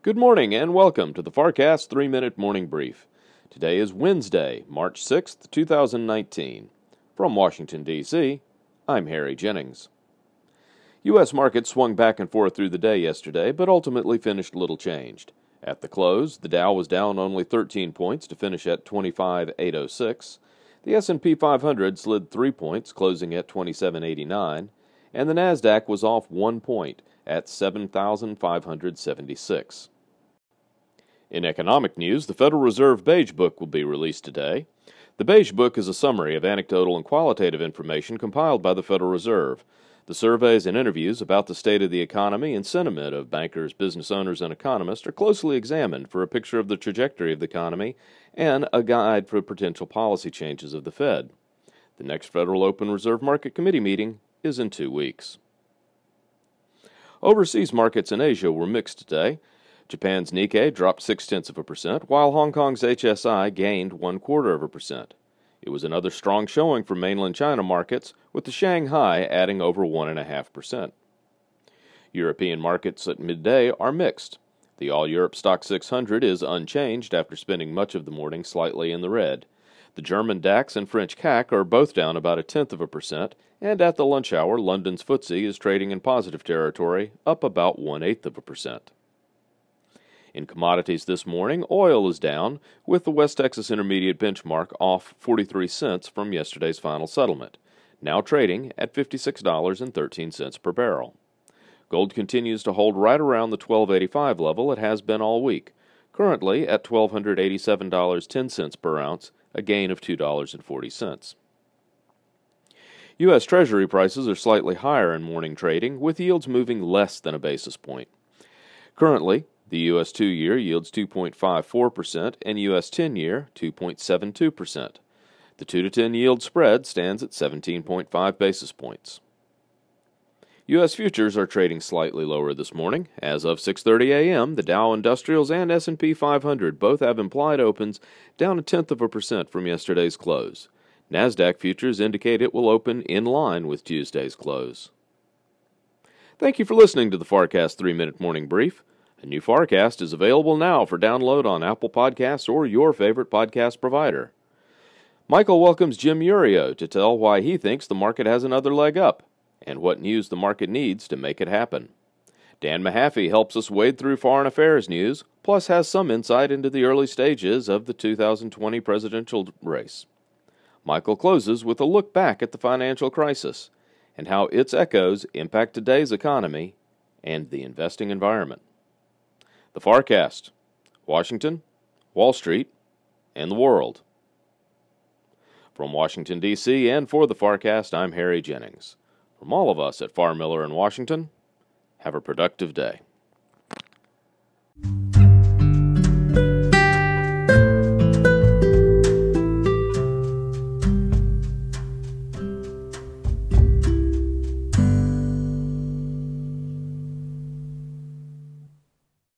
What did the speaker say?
Good morning and welcome to the FarrCast 3 Minute Morning Brief. Today is Wednesday, March 6th, 2019. From Washington, D.C., I'm Harry Jennings. U.S. markets swung back and forth through the day yesterday, but ultimately finished little changed. At the close, the Dow was down only 13 points to finish at 25,806. The S&P 500 slid 3 points, closing at 2789, and the Nasdaq was off 1 point at 7576. In economic news, the Federal Reserve Beige Book will be released today. The Beige Book is a summary of anecdotal and qualitative information compiled by the Federal Reserve. The surveys and interviews about the state of the economy and sentiment of bankers, business owners, and economists are closely examined for a picture of the trajectory of the economy and a guide for potential policy changes of the Fed. The next Federal Open Reserve Market Committee meeting is in two weeks. Overseas markets in Asia were mixed today. Japan's Nikkei dropped six tenths of a percent, while Hong Kong's HSI gained one quarter of a percent. It was another strong showing for mainland China markets, with the Shanghai adding over one and a half percent. European markets at midday are mixed. The All Europe Stock 600 is unchanged after spending much of the morning slightly in the red. The German DAX and French CAC are both down about a tenth of a percent, and at the lunch hour, London's FTSE is trading in positive territory, up about one eighth of a percent. In commodities this morning, oil is down, with the West Texas Intermediate benchmark off 43 cents from yesterday's final settlement, now trading at $56.13 per barrel. Gold continues to hold right around the 1285 level it has been all week, currently at $1287.10 per ounce, a gain of $2.40. U.S. Treasury prices are slightly higher in morning trading, with yields moving less than a basis point. Currently, the U.S. two year yields 2.54% and U.S. 10 year 2.72%. The 2 to 10 yield spread stands at 17.5 basis points. U.S. futures are trading slightly lower this morning. As of 6:30 a.m., the Dow Industrials and S&P 500 both have implied opens down a tenth of a percent from yesterday's close. Nasdaq futures indicate it will open in line with Tuesday's close. Thank you for listening to the FarrCast 3-minute morning brief. A new FarrCast is available now for download on Apple Podcasts or your favorite podcast provider. Michael welcomes Jim Iuorio to tell why he thinks the market has another leg up and what news the market needs to make it happen. Dan Mahaffee helps us wade through foreign affairs news, plus has some insight into the early stages of the 2020 presidential race. Michael closes with a look back at the financial crisis and how its echoes impact today's economy and the investing environment. The FarrCast Washington, Wall Street, and the world. From Washington, D.C., and for the FarrCast, I'm Harry Jennings. From all of us at Farr Miller in Washington, have a productive day.